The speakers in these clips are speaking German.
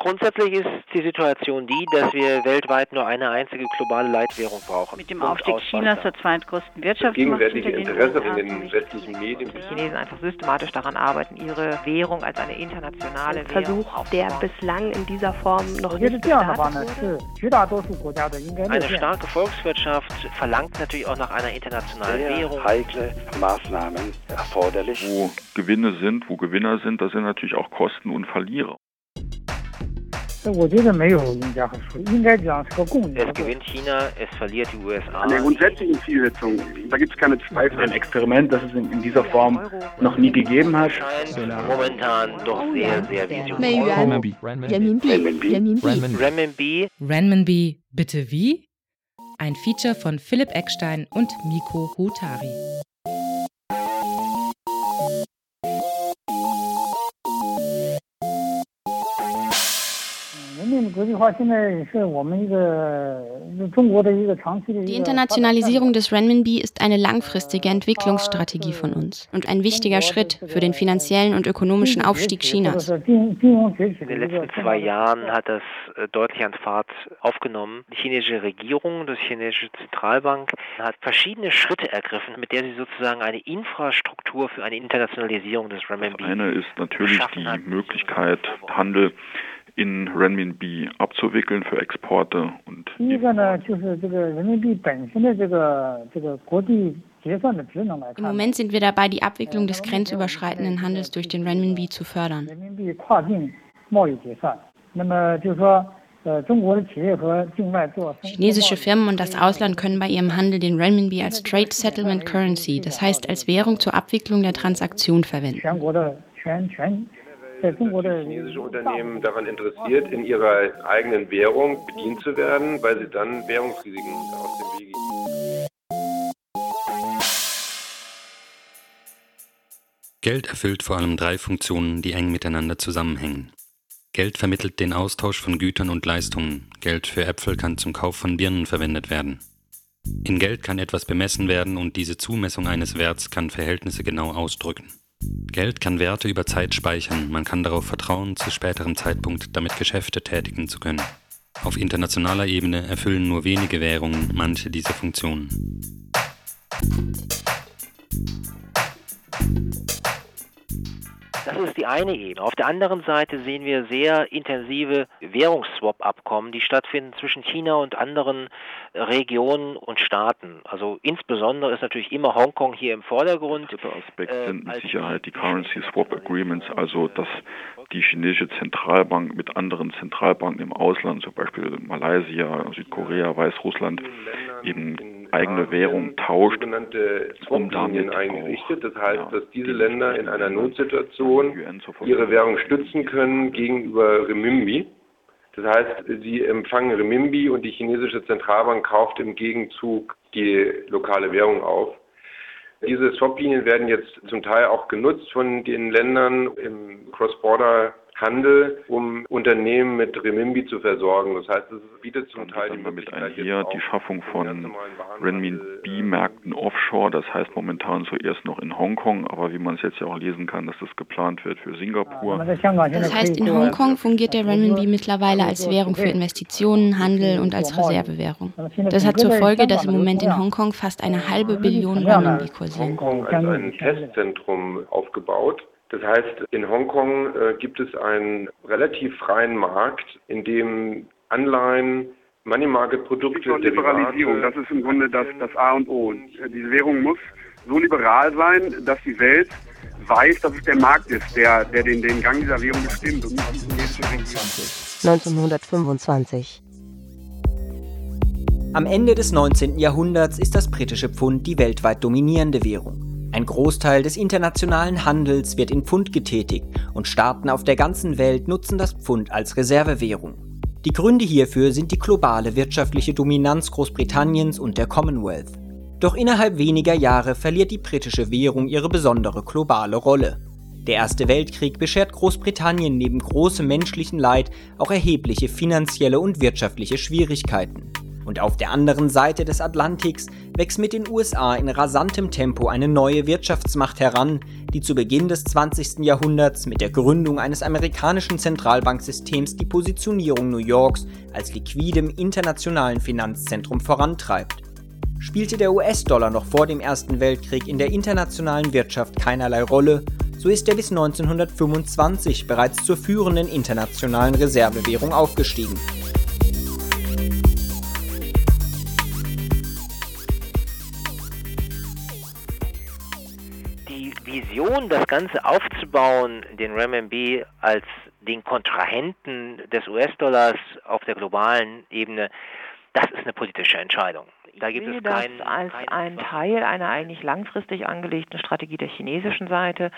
Grundsätzlich ist die Situation die, dass wir weltweit nur eine einzige globale Leitwährung brauchen. Mit dem Aufstieg Chinas zur zweitgrößten Wirtschaftsmacht. Gegenseitige Interesse in den westlichen Medien. Die Chinesen einfach systematisch daran arbeiten, ihre Währung als eine internationale Versuch, der bislang in dieser Form noch nicht Eine starke Volkswirtschaft verlangt natürlich auch nach einer internationalen Währung. Heikle Maßnahmen erforderlich. Wo Gewinne sind, wo Gewinner sind, da sind natürlich auch Kosten und Verlierer. Es gewinnt China, es verliert die USA. An der grundsätzlichen Zielsetzung, da gibt es keine Zweifel. Ein Experiment, das es in, in, dieser Form noch nie gegeben hat. Scheint momentan doch sehr, sehr visionär. Renminbi. Renminbi. Renminbi. Renminbi. Bitte wie? Ein Feature von Philipp Eckstein und Miko Hutari. Die Internationalisierung des Renminbi ist eine langfristige Entwicklungsstrategie von uns und ein wichtiger Schritt für den finanziellen und ökonomischen Aufstieg Chinas. In den letzten zwei Jahren hat das äh, deutlich an Fahrt aufgenommen. Die chinesische Regierung, die chinesische Zentralbank hat verschiedene Schritte ergriffen, mit der sie sozusagen eine Infrastruktur für eine Internationalisierung des Renminbi Das eine ist natürlich die hat. Möglichkeit, Handel in Renminbi abzuwickeln für Exporte und Im Moment sind wir dabei, die Abwicklung des grenzüberschreitenden Handels durch den Renminbi zu fördern. Chinesische Firmen und das Ausland können bei ihrem Handel den Renminbi als Trade Settlement Currency, das heißt als Währung zur Abwicklung der Transaktion verwenden. Chinesische Unternehmen daran interessiert, in ihrer eigenen Währung bedient zu werden, weil sie dann Währungsrisiken aus dem Wege gehen. Geld erfüllt vor allem drei Funktionen, die eng miteinander zusammenhängen. Geld vermittelt den Austausch von Gütern und Leistungen. Geld für Äpfel kann zum Kauf von Birnen verwendet werden. In Geld kann etwas bemessen werden und diese Zumessung eines Werts kann Verhältnisse genau ausdrücken. Geld kann Werte über Zeit speichern, man kann darauf vertrauen, zu späterem Zeitpunkt damit Geschäfte tätigen zu können. Auf internationaler Ebene erfüllen nur wenige Währungen manche dieser Funktionen. Das ist die eine Ebene. Auf der anderen Seite sehen wir sehr intensive Währungsswap-Abkommen, die stattfinden zwischen China und anderen Regionen und Staaten. Also insbesondere ist natürlich immer Hongkong hier im Vordergrund. Dritter Aspekt Äh, sind mit Sicherheit die Currency Swap Agreements, also dass die chinesische Zentralbank mit anderen Zentralbanken im Ausland, zum Beispiel Malaysia, Südkorea, Weißrussland, eben eigene Währung tauscht, um damit eingerichtet. Das heißt, ja, dass diese die Länder in einer Notsituation ihre Währung stützen können gegenüber Renminbi. Das heißt, sie empfangen Renminbi und die chinesische Zentralbank kauft im Gegenzug die lokale Währung auf. Diese Swap-Linien werden jetzt zum Teil auch genutzt von den Ländern im Cross-Border-Handel, um Unternehmen mit Renminbi zu versorgen. Das heißt, es bietet zum Dann Teil die Möglichkeit einher jetzt die Schaffung von Renminbi-Märkten offshore, das heißt momentan zuerst noch in Hongkong, aber wie man es jetzt ja auch lesen kann, dass das geplant wird für Singapur. Das heißt, in Hongkong fungiert der Renminbi mittlerweile als Währung für Investitionen, Handel und als Reservewährung. Das hat zur Folge, dass im Moment in Hongkong fast eine halbe Billion Renminbi kursieren. Hongkong als ein Testzentrum aufgebaut. Das heißt, in Hongkong äh, gibt es einen relativ freien Markt, in dem Anleihen, Money Market Produkte, Stichwort Liberalisierung, das ist im Grunde das, das A und O. Und diese Währung muss so liberal sein, dass die Welt weiß, dass es der Markt ist, der, der den, den Gang dieser Währung bestimmt und nicht die chinesische Regierung. 1925. Am Ende des 19. Jahrhunderts ist das britische Pfund die weltweit dominierende Währung. Ein Großteil des internationalen Handels wird in Pfund getätigt und Staaten auf der ganzen Welt nutzen das Pfund als Reservewährung. Die Gründe hierfür sind die globale wirtschaftliche Dominanz Großbritanniens und der Commonwealth. Doch innerhalb weniger Jahre verliert die britische Währung ihre besondere globale Rolle. Der Erste Weltkrieg beschert Großbritannien neben großem menschlichen Leid auch erhebliche finanzielle und wirtschaftliche Schwierigkeiten. Und auf der anderen Seite des Atlantiks wächst mit den USA in rasantem Tempo eine neue Wirtschaftsmacht heran, die zu Beginn des 20. Jahrhunderts mit der Gründung eines amerikanischen Zentralbanksystems die Positionierung New Yorks als liquidem internationalen Finanzzentrum vorantreibt. Spielte der US-Dollar noch vor dem Ersten Weltkrieg in der internationalen Wirtschaft keinerlei Rolle, so ist er bis 1925 bereits zur führenden internationalen Reservewährung aufgestiegen. Vision, das Ganze aufzubauen, den Renminbi als den Kontrahenten des US-Dollars auf der globalen Ebene, das ist eine politische Entscheidung. Da gibt es kein, das als ein Teil einer eigentlich langfristig angelegten Strategie der chinesischen Seite,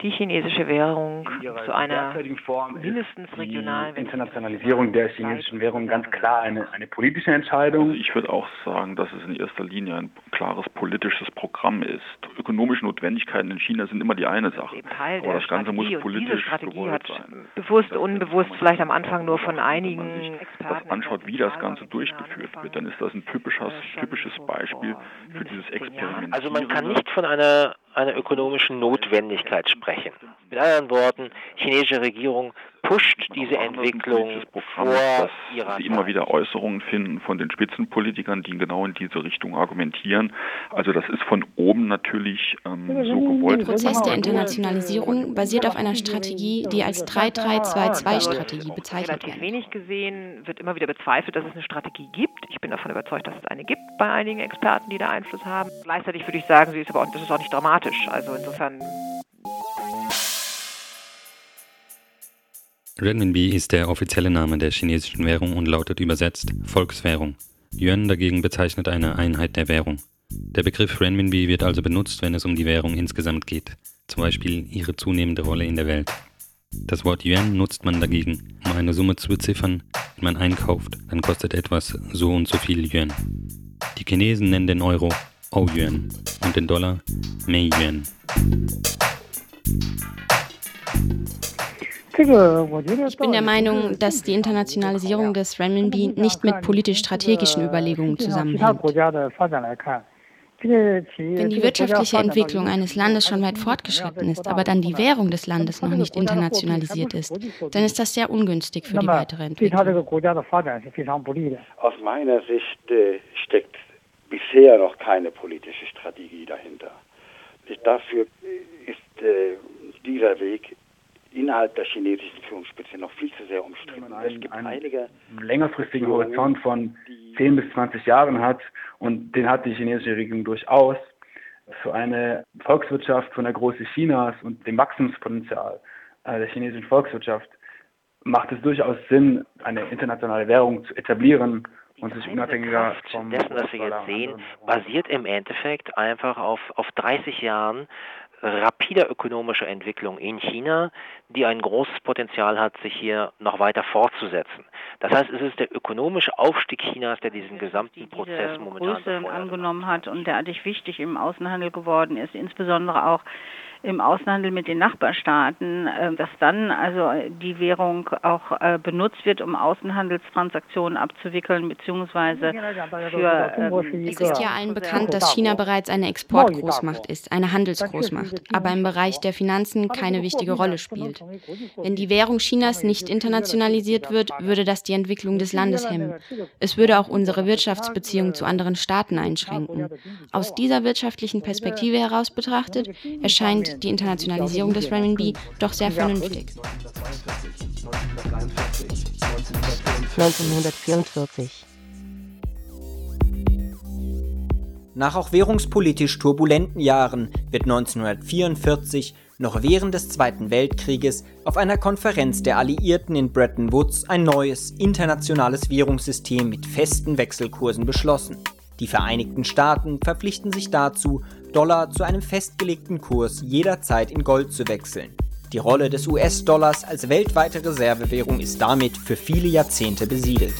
die chinesische Währung zu einer Form mindestens regionalen die Internationalisierung der chinesischen Währung ganz klar eine, eine politische Entscheidung. Also ich würde auch sagen, dass es in erster Linie ein klares politisches Programm ist. Ökonomische Notwendigkeiten in China sind immer die eine Sache. Aber das Ganze muss politisch Strategie hat sein. bewusst, unbewusst, vielleicht am Anfang nur von einigen Wenn man sich das anschaut, wie das Ganze durchgeführt wird, dann ist das ein typisches typisches Beispiel für dieses Experiment. Also man kann nicht von einer, einer ökonomischen Notwendigkeit sprechen. Mit anderen Worten, chinesische Regierung pusht diese Entwicklung vor dass ihrer Sie immer wieder Äußerungen finden von den Spitzenpolitikern, die genau in diese Richtung argumentieren. Also das ist von oben natürlich ähm, so gewollt. Der Prozess der Internationalisierung basiert auf einer Strategie, die als 3-3-2-2-Strategie bezeichnet wird. wenig gesehen wird immer wieder bezweifelt, dass es eine Strategie gibt. Ich bin davon überzeugt, dass es eine gibt bei einigen Experten, die da Einfluss haben. Gleichzeitig würde ich sagen, sie ist aber auch, das ist auch nicht dramatisch. Also insofern Renminbi ist der offizielle Name der chinesischen Währung und lautet übersetzt Volkswährung. Yuan dagegen bezeichnet eine Einheit der Währung. Der Begriff Renminbi wird also benutzt, wenn es um die Währung insgesamt geht, zum Beispiel ihre zunehmende Rolle in der Welt. Das Wort Yuan nutzt man dagegen, um eine Summe zu beziffern. Wenn man einkauft, dann kostet etwas so und so viel Yuan. Die Chinesen nennen den Euro O-Yuan und den Dollar Mei-Yuan. Ich bin der Meinung, dass die Internationalisierung des Renminbi nicht mit politisch-strategischen Überlegungen zusammenhängt. Wenn die wirtschaftliche Entwicklung eines Landes schon weit fortgeschritten ist, aber dann die Währung des Landes noch nicht internationalisiert ist, dann ist das sehr ungünstig für die weitere Entwicklung. Aus meiner Sicht äh, steckt bisher noch keine politische Strategie dahinter. Dafür ist äh, dieser Weg innerhalb der chinesischen Führungsspitze noch viel zu sehr umstritten. Einen, es gibt einen einige längerfristigen Horizont von 10 bis 20 Jahren hat und den hat die chinesische Regierung durchaus für eine Volkswirtschaft von der Größe Chinas und dem Wachstumspotenzial äh, der chinesischen Volkswirtschaft macht es durchaus Sinn, eine internationale Währung zu etablieren und sich unabhängiger vom dessen, was wir jetzt sehen, basiert im Endeffekt einfach auf, auf 30 Jahren rapider ökonomischer Entwicklung in China, die ein großes Potenzial hat, sich hier noch weiter fortzusetzen. Das heißt, es ist der ökonomische Aufstieg Chinas, der diesen gesamten die Prozess momentan Größe angenommen hat und derartig wichtig im Außenhandel geworden ist, insbesondere auch im Außenhandel mit den Nachbarstaaten, äh, dass dann also die Währung auch äh, benutzt wird, um Außenhandelstransaktionen abzuwickeln, beziehungsweise für ähm, Es ist ja allen bekannt, dass China bereits eine Exportgroßmacht ist, eine Handelsgroßmacht, aber im Bereich der Finanzen keine wichtige Rolle spielt. Wenn die Währung Chinas nicht internationalisiert wird, würde das die Entwicklung des Landes hemmen. Es würde auch unsere Wirtschaftsbeziehungen zu anderen Staaten einschränken. Aus dieser wirtschaftlichen Perspektive heraus betrachtet, erscheint die Internationalisierung des Renminbi doch sehr vernünftig. 1944 Nach auch währungspolitisch turbulenten Jahren wird 1944 noch während des Zweiten Weltkrieges auf einer Konferenz der Alliierten in Bretton Woods ein neues internationales Währungssystem mit festen Wechselkursen beschlossen. Die Vereinigten Staaten verpflichten sich dazu, Dollar zu einem festgelegten Kurs jederzeit in Gold zu wechseln. Die Rolle des US-Dollars als weltweite Reservewährung ist damit für viele Jahrzehnte besiedelt.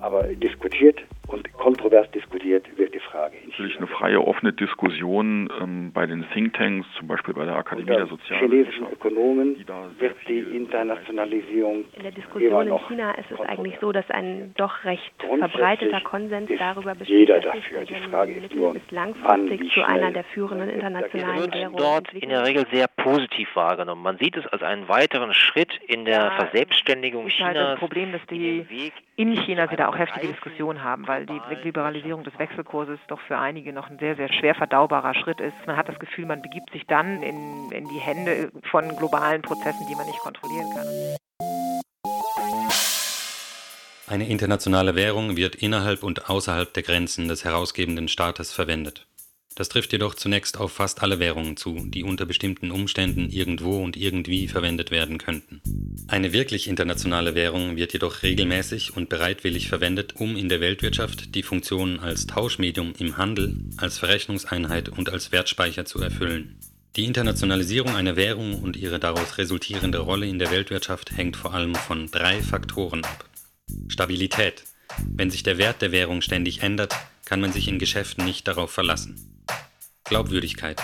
Aber diskutiert und kontrovers diskutiert wird die Frage. Natürlich eine freie, offene Diskussion ähm, bei den Thinktanks, zum Beispiel bei der Akademie der Sozialen. chinesischen Ökonomen wird die Internationalisierung In der Diskussion in China ist es eigentlich so, dass ein doch recht verbreiteter Konsens darüber besteht, jeder dass dafür. Die Frage ist nur, bis wann, langfristig zu einer der führenden internationalen wird Währungen dort in der Regel sehr positiv wahrgenommen. Man sieht es als einen weiteren Schritt in der Ja, Verselbstständigung ist halt Chinas. das Problem, dass die in China sie da auch heftige Diskussionen haben, weil die Liberalisierung des Wechselkurses doch für einige noch ein sehr, sehr schwer verdaubarer Schritt ist. Man hat das Gefühl, man begibt sich dann in, in die Hände von globalen Prozessen, die man nicht kontrollieren kann. Eine internationale Währung wird innerhalb und außerhalb der Grenzen des herausgebenden Staates verwendet. Das trifft jedoch zunächst auf fast alle Währungen zu, die unter bestimmten Umständen irgendwo und irgendwie verwendet werden könnten. Eine wirklich internationale Währung wird jedoch regelmäßig und bereitwillig verwendet, um in der Weltwirtschaft die Funktionen als Tauschmedium im Handel, als Verrechnungseinheit und als Wertspeicher zu erfüllen. Die Internationalisierung einer Währung und ihre daraus resultierende Rolle in der Weltwirtschaft hängt vor allem von drei Faktoren ab. Stabilität. Wenn sich der Wert der Währung ständig ändert, kann man sich in Geschäften nicht darauf verlassen. Glaubwürdigkeit.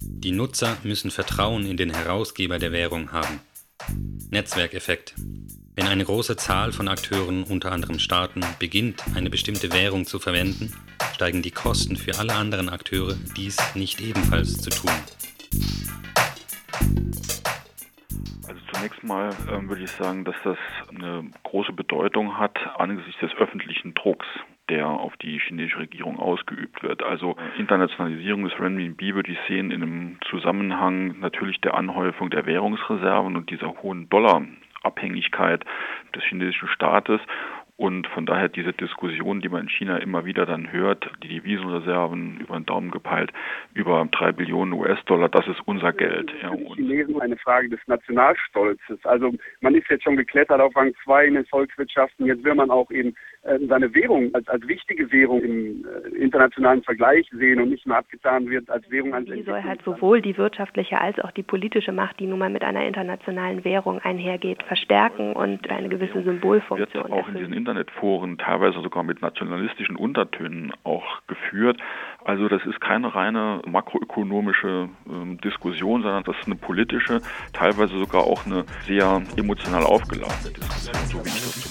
Die Nutzer müssen Vertrauen in den Herausgeber der Währung haben. Netzwerkeffekt. Wenn eine große Zahl von Akteuren, unter anderem Staaten, beginnt, eine bestimmte Währung zu verwenden, steigen die Kosten für alle anderen Akteure, dies nicht ebenfalls zu tun. Also zunächst mal ähm, würde ich sagen, dass das eine große Bedeutung hat angesichts des öffentlichen Drucks, der auf die chinesische Regierung ausgeübt wird. Also Internationalisierung des Renminbi würde ich sehen in einem Zusammenhang natürlich der Anhäufung der Währungsreserven und dieser hohen Dollarabhängigkeit des chinesischen Staates und von daher diese Diskussion, die man in China immer wieder dann hört, die Devisenreserven über den Daumen gepeilt, über drei Billionen US-Dollar, das ist unser Geld. Ja, für die Chinesen eine Frage des Nationalstolzes. Also man ist jetzt schon geklettert auf Rang 2 in den Volkswirtschaften. Jetzt will man auch eben seine Währung als, als wichtige Währung im äh, internationalen Vergleich sehen und nicht mehr abgetan wird als Währung eines Die soll halt sowohl die wirtschaftliche als auch die politische Macht, die nun mal mit einer internationalen Währung einhergeht, verstärken und eine gewisse Symbolfunktion wird auch in erfüllen. diesen Internetforen teilweise sogar mit nationalistischen Untertönen auch geführt. Also das ist keine reine makroökonomische ähm, Diskussion, sondern das ist eine politische, teilweise sogar auch eine sehr emotional aufgeladene Diskussion, so wie ich das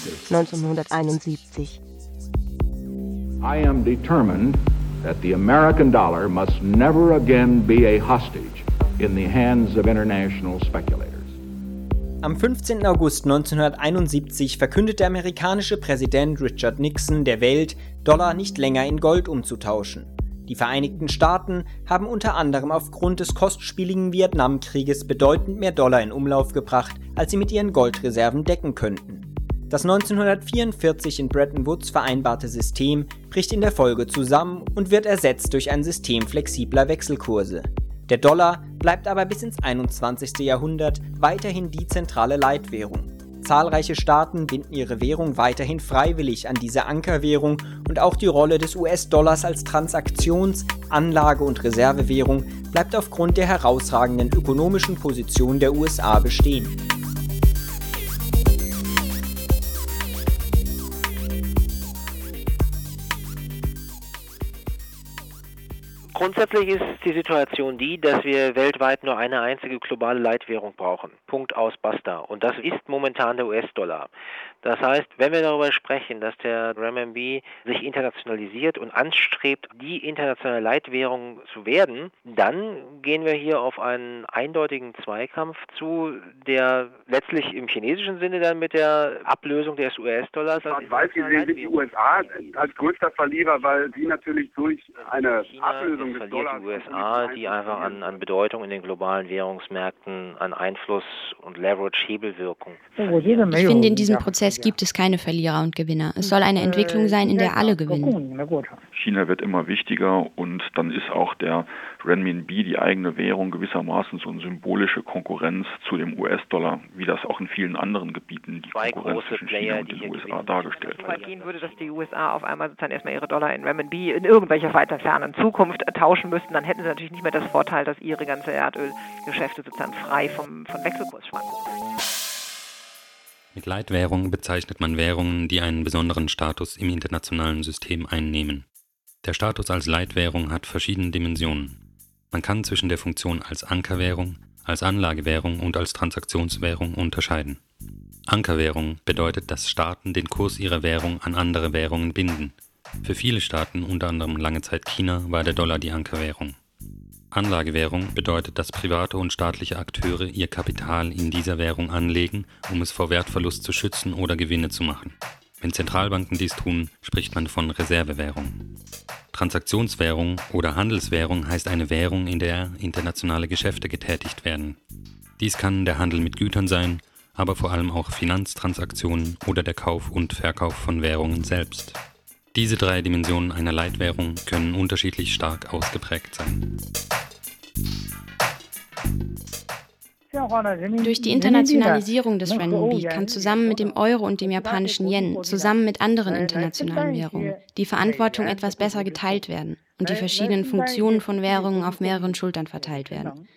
zumindest 1971. I am determined that the American dollar must never again be a hostage in the hands of international speculators. Am 15. August 1971 verkündet der amerikanische Präsident Richard Nixon der Welt, Dollar nicht länger in Gold umzutauschen. Die Vereinigten Staaten haben unter anderem aufgrund des kostspieligen Vietnamkrieges bedeutend mehr Dollar in Umlauf gebracht, als sie mit ihren Goldreserven decken könnten. Das 1944 in Bretton Woods vereinbarte System bricht in der Folge zusammen und wird ersetzt durch ein System flexibler Wechselkurse. Der Dollar bleibt aber bis ins 21. Jahrhundert weiterhin die zentrale Leitwährung. Zahlreiche Staaten binden ihre Währung weiterhin freiwillig an diese Ankerwährung und auch die Rolle des US-Dollars als Transaktions-, Anlage- und Reservewährung bleibt aufgrund der herausragenden ökonomischen Position der USA bestehen. Grundsätzlich ist die Situation die, dass wir weltweit nur eine einzige globale Leitwährung brauchen. Punkt aus, basta. Und das ist momentan der US-Dollar. Das heißt, wenn wir darüber sprechen, dass der Renminbi sich internationalisiert und anstrebt, die internationale Leitwährung zu werden, dann gehen wir hier auf einen eindeutigen Zweikampf zu, der letztlich im chinesischen Sinne dann mit der Ablösung des US-Dollars als Weiß gesehen sind die USA als größter Verlierer, weil sie natürlich durch eine Ablösung des verliert Dollars die USA, die einfach an, an Bedeutung in den globalen Währungsmärkten, an Einfluss und Leverage-Hebelwirkung. Ich finde, in diesem Prozess gibt es keine Verlierer und Gewinner. Es soll eine Entwicklung sein, in der alle gewinnen. China wird immer wichtiger und dann ist auch der Renminbi, die eigene Währung, gewissermaßen so eine symbolische Konkurrenz zu dem US-Dollar, wie das auch in vielen anderen Gebieten die Zwei Konkurrenz große zwischen Player, China und den USA dargestellt so wird. weit gehen würde, dass die USA auf einmal sozusagen erstmal ihre Dollar in Renminbi in irgendwelcher weiter fernen Zukunft tauschen müssten, dann hätten sie natürlich nicht mehr das Vorteil, dass ihre ganze Erdölgeschäfte sozusagen frei vom, von Wechselkursschwankungen sind. Mit Leitwährung bezeichnet man Währungen, die einen besonderen Status im internationalen System einnehmen. Der Status als Leitwährung hat verschiedene Dimensionen. Man kann zwischen der Funktion als Ankerwährung, als Anlagewährung und als Transaktionswährung unterscheiden. Ankerwährung bedeutet, dass Staaten den Kurs ihrer Währung an andere Währungen binden. Für viele Staaten, unter anderem lange Zeit China, war der Dollar die Ankerwährung. Anlagewährung bedeutet, dass private und staatliche Akteure ihr Kapital in dieser Währung anlegen, um es vor Wertverlust zu schützen oder Gewinne zu machen. Wenn Zentralbanken dies tun, spricht man von Reservewährung. Transaktionswährung oder Handelswährung heißt eine Währung, in der internationale Geschäfte getätigt werden. Dies kann der Handel mit Gütern sein, aber vor allem auch Finanztransaktionen oder der Kauf und Verkauf von Währungen selbst. Diese drei Dimensionen einer Leitwährung können unterschiedlich stark ausgeprägt sein. Durch die Internationalisierung des Renminbi kann zusammen mit dem Euro und dem japanischen Yen, zusammen mit anderen internationalen Währungen, die Verantwortung etwas besser geteilt werden und die verschiedenen Funktionen von Währungen auf mehreren Schultern verteilt werden.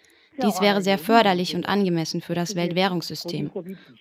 Dies wäre sehr förderlich und angemessen für das Weltwährungssystem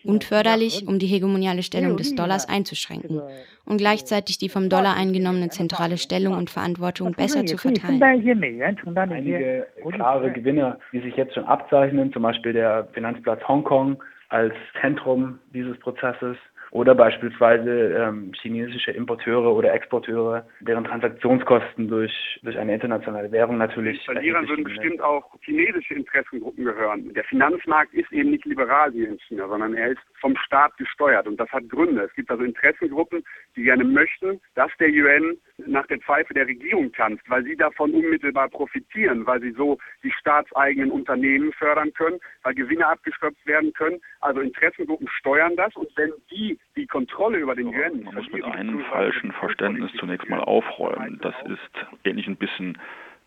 und förderlich, um die hegemoniale Stellung des Dollars einzuschränken und gleichzeitig die vom Dollar eingenommene zentrale Stellung und Verantwortung besser zu verteilen. Einige klare Gewinne, die sich jetzt schon abzeichnen, zum Beispiel der Finanzplatz Hongkong als Zentrum dieses Prozesses, oder beispielsweise ähm, chinesische Importeure oder Exporteure, deren Transaktionskosten durch, durch eine internationale Währung natürlich. Verlierern würden bestimmt auch chinesische Interessengruppen gehören. Der Finanzmarkt ist eben nicht liberal wie in China, sondern er ist vom Staat gesteuert und das hat Gründe. Es gibt also Interessengruppen, die gerne möchten, dass der Yuan nach der Pfeife der Regierung tanzt, weil sie davon unmittelbar profitieren, weil sie so die staatseigenen Unternehmen fördern können, weil Gewinne abgeschöpft werden können. Also Interessengruppen steuern das und wenn die die Kontrolle über den Yuan man muss mit einem falschen Verständnis zunächst mal aufräumen. Das ist ähnlich ein bisschen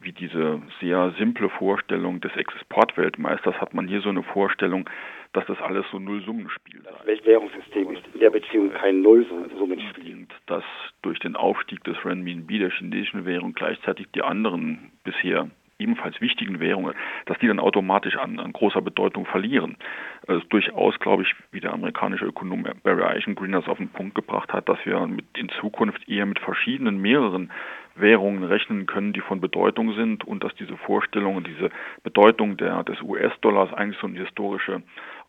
wie diese sehr simple Vorstellung des Exportweltmeisters hat man hier so eine Vorstellung, dass das alles so Nullsummenspiel sei. Das Weltwährungssystem ist in der Beziehung kein Nullsummenspiel. Dass durch den Aufstieg des Renminbi, der chinesischen Währung, gleichzeitig die anderen bisher ebenfalls wichtigen Währungen, dass die dann automatisch an, an großer Bedeutung verlieren. Ist durchaus, glaube ich, wie der amerikanische Ökonom Barry Eichengreen das auf den Punkt gebracht hat, dass wir mit, in Zukunft eher mit verschiedenen, mehreren Währungen rechnen können, die von Bedeutung sind und dass diese Vorstellung, diese Bedeutung der, des US-Dollars eigentlich so eine historische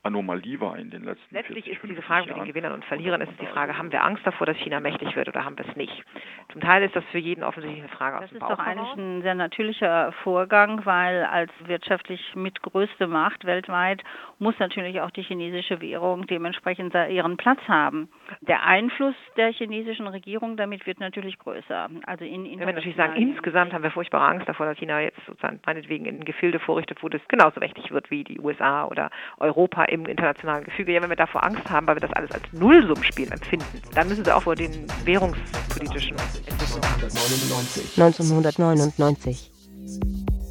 Anomalie war in den letzten Letztlich 40, ist diese Frage mit den Gewinnern und Verlierern, ist es die Frage, haben wir Angst davor, dass China mächtig wird oder haben wir es nicht? Zum Teil ist das für jeden offensichtlich eine Frage das aus dem ist Bauch doch eigentlich heraus. ein sehr natürlicher Vorgang, weil als wirtschaftlich mitgrößte Macht weltweit muss natürlich auch die chinesische Währung dementsprechend ihren Platz haben. Der Einfluss der chinesischen Regierung damit wird natürlich größer. Also in Wenn wir natürlich sagen, insgesamt haben wir furchtbare Angst davor, dass China jetzt sozusagen meinetwegen in Gefilde vorrichtet, wo das genauso mächtig wird wie die USA oder Europa im internationalen Gefüge. Ja, wenn wir davor Angst haben, weil wir das alles als Nullsummspiel empfinden, dann müssen wir auch vor den währungspolitischen Entwicklungen achten. 1999.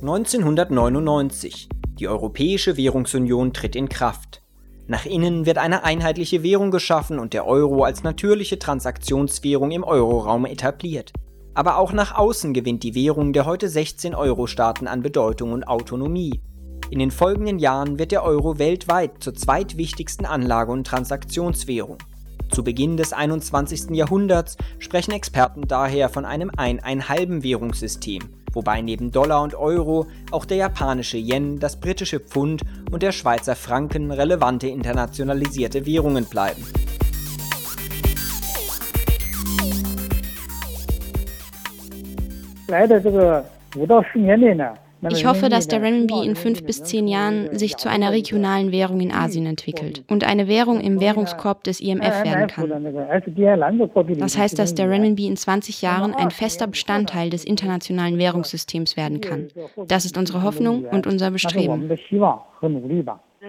1999. Die Europäische Währungsunion tritt in Kraft. Nach innen wird eine einheitliche Währung geschaffen und der Euro als natürliche Transaktionswährung im Euroraum etabliert. Aber auch nach außen gewinnt die Währung der heute 16 Euro-Staaten an Bedeutung und Autonomie. In den folgenden Jahren wird der Euro weltweit zur zweitwichtigsten Anlage- und Transaktionswährung. Zu Beginn des 21. Jahrhunderts sprechen Experten daher von einem ein-ein-halben Währungssystem, wobei neben Dollar und Euro auch der japanische Yen, das britische Pfund und der Schweizer Franken relevante internationalisierte Währungen bleiben. Ich hoffe, dass der Renminbi in fünf bis zehn Jahren sich zu einer regionalen Währung in Asien entwickelt und eine Währung im Währungskorb des IMF werden kann. Das heißt, dass der Renminbi in 20 Jahren ein fester Bestandteil des internationalen Währungssystems werden kann. Das ist unsere Hoffnung und unser Bestreben.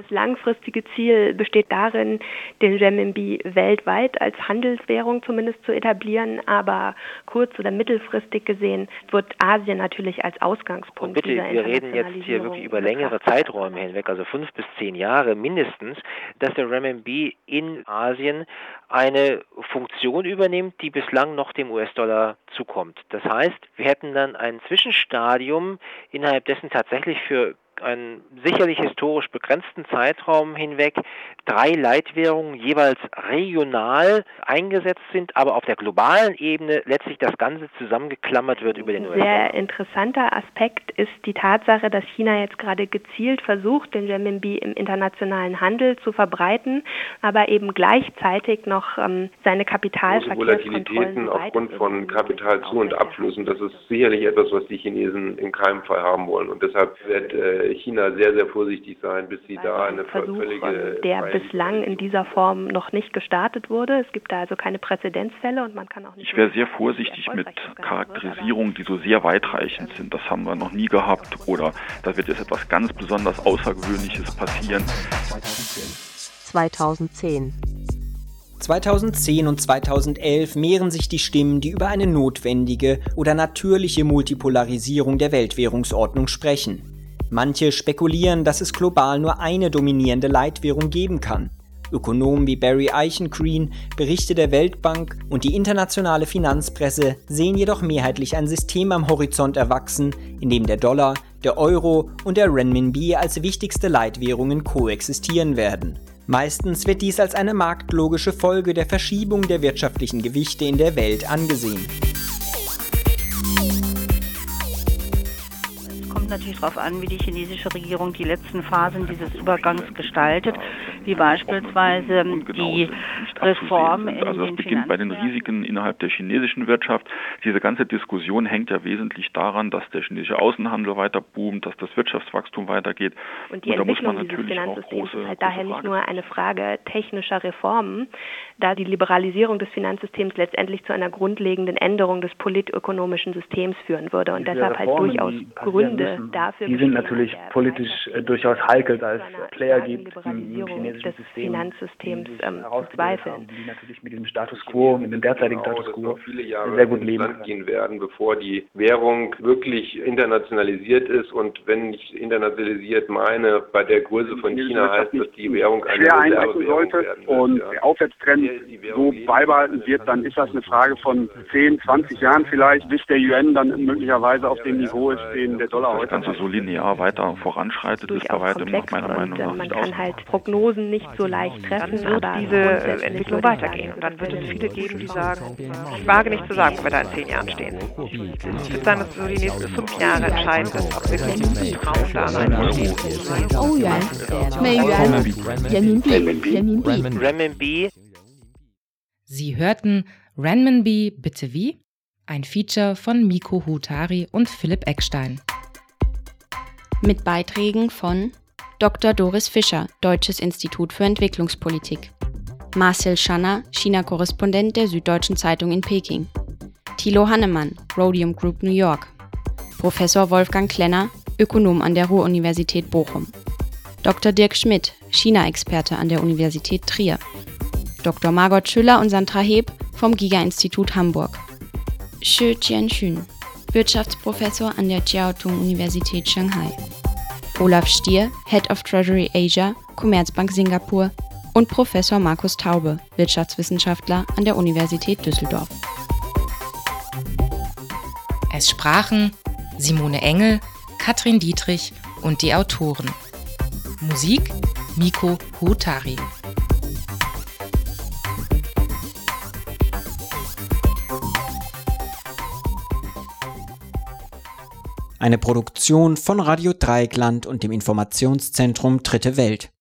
Das langfristige Ziel besteht darin, den Renminbi weltweit als Handelswährung zumindest zu etablieren, aber kurz- oder mittelfristig gesehen wird Asien natürlich als Ausgangspunkt Und bitte, dieser wir reden jetzt hier wirklich über längere Zeiträume hinweg, also fünf bis zehn Jahre mindestens, dass der Renminbi in Asien eine Funktion übernimmt, die bislang noch dem US-Dollar zukommt. Das heißt, wir hätten dann ein Zwischenstadium, innerhalb dessen tatsächlich für einen sicherlich historisch begrenzten Zeitraum hinweg drei Leitwährungen jeweils regional eingesetzt sind, aber auf der globalen Ebene letztlich das Ganze zusammengeklammert wird über den US. Sehr interessanter Aspekt ist die Tatsache, dass China jetzt gerade gezielt versucht, den Renminbi im internationalen Handel zu verbreiten, aber eben gleichzeitig noch ähm, seine Kapitalverkehrskontrollen aufgrund von Kapitalzu- und Abflüssen. Das ist sicherlich etwas, was die Chinesen in keinem Fall haben wollen. Und deshalb wird äh, China sehr, sehr vorsichtig sein, bis sie da eine Versuch, völlige. Der bislang in dieser Form noch nicht gestartet wurde. Es gibt da also keine Präzedenzfälle und man kann auch nicht. Ich wäre sehr vorsichtig mit Charakterisierungen, die so sehr weitreichend sind. Das haben wir noch nie gehabt oder da wird jetzt etwas ganz besonders Außergewöhnliches passieren. 2010 2010 und 2011 mehren sich die Stimmen, die über eine notwendige oder natürliche Multipolarisierung der Weltwährungsordnung sprechen. Manche spekulieren, dass es global nur eine dominierende Leitwährung geben kann. Ökonomen wie Barry Eichengreen, Berichte der Weltbank und die internationale Finanzpresse sehen jedoch mehrheitlich ein System am Horizont erwachsen, in dem der Dollar, der Euro und der Renminbi als wichtigste Leitwährungen koexistieren werden. Meistens wird dies als eine marktlogische Folge der Verschiebung der wirtschaftlichen Gewichte in der Welt angesehen. Natürlich darauf an, wie die chinesische Regierung die letzten Phasen dieses Übergangs gestaltet, wie beispielsweise die Reform in Also das beginnt bei den Risiken innerhalb der chinesischen Wirtschaft. Diese ganze Diskussion hängt ja wesentlich daran, dass der chinesische Außenhandel weiter boomt, dass das Wirtschaftswachstum weitergeht. Und die Und Entwicklung dieses Finanzsystems ist halt daher nicht nur eine Frage technischer Reformen, da die Liberalisierung des Finanzsystems letztendlich zu einer grundlegenden Änderung des politökonomischen Systems führen würde. Und deshalb halt durchaus Gründe dafür Die sind natürlich politisch äh, durchaus heikel, da es Player gibt im, im chinesischen des System, Finanzsystems ähm, zu zweifeln. Haben, die natürlich mit dem Status quo, mit dem derzeitigen genau, Status quo viele Jahre sehr gut leben Land gehen werden, bevor die Währung wirklich internationalisiert ist. Und wenn ich internationalisiert meine, bei der Größe von China heißt, dass die Währung eine Reservewährung werden wird, und ja. der Aufwärtstrend so beibehalten wird, dann ist das eine Frage von 10, 20 Jahren vielleicht, bis der Yuan dann möglicherweise auf dem Niveau ist, den der Dollar heute Ganze so linear weiter voranschreitet, ist bei weitem nach meiner Meinung nach Man kann halt Prognosen nicht so leicht treffen, dann wird diese Entwicklung weitergehen. Und dann wird es viele geben, die sagen, ich wage nicht zu sagen, wo wir da in zehn Jahren stehen. Ich sagen, dass so die nächsten fünf Jahre entscheidend ist, ob wirklich ein Traum da reinsteht. Oh Yuan, Renminbi. Sie hörten Renminbi, bitte wie? Ein Feature von Miko Hutari und Philipp Eckstein. Mit Beiträgen von Dr. Doris Fischer, Deutsches Institut für Entwicklungspolitik, Marcel Schanner, China-Korrespondent der Süddeutschen Zeitung in Peking, Thilo Hannemann, Rhodium Group New York, Professor Wolfgang Klenner, Ökonom an der Ruhr-Universität Bochum, Dr. Dirk Schmidt, China-Experte an der Universität Trier, Dr. Margot Schüller und Sandra Heb vom Giga-Institut Hamburg, Xu Jianxun, Wirtschaftsprofessor an der Jiaotong-Universität Shanghai. Olaf Stier, Head of Treasury Asia, Commerzbank Singapur und Professor Markus Taube, Wirtschaftswissenschaftler an der Universität Düsseldorf. Es sprachen Simone Engel, Katrin Dietrich und die Autoren. Musik Miko Hutari. Eine Produktion von Radio Dreieckland und dem Informationszentrum Dritte Welt.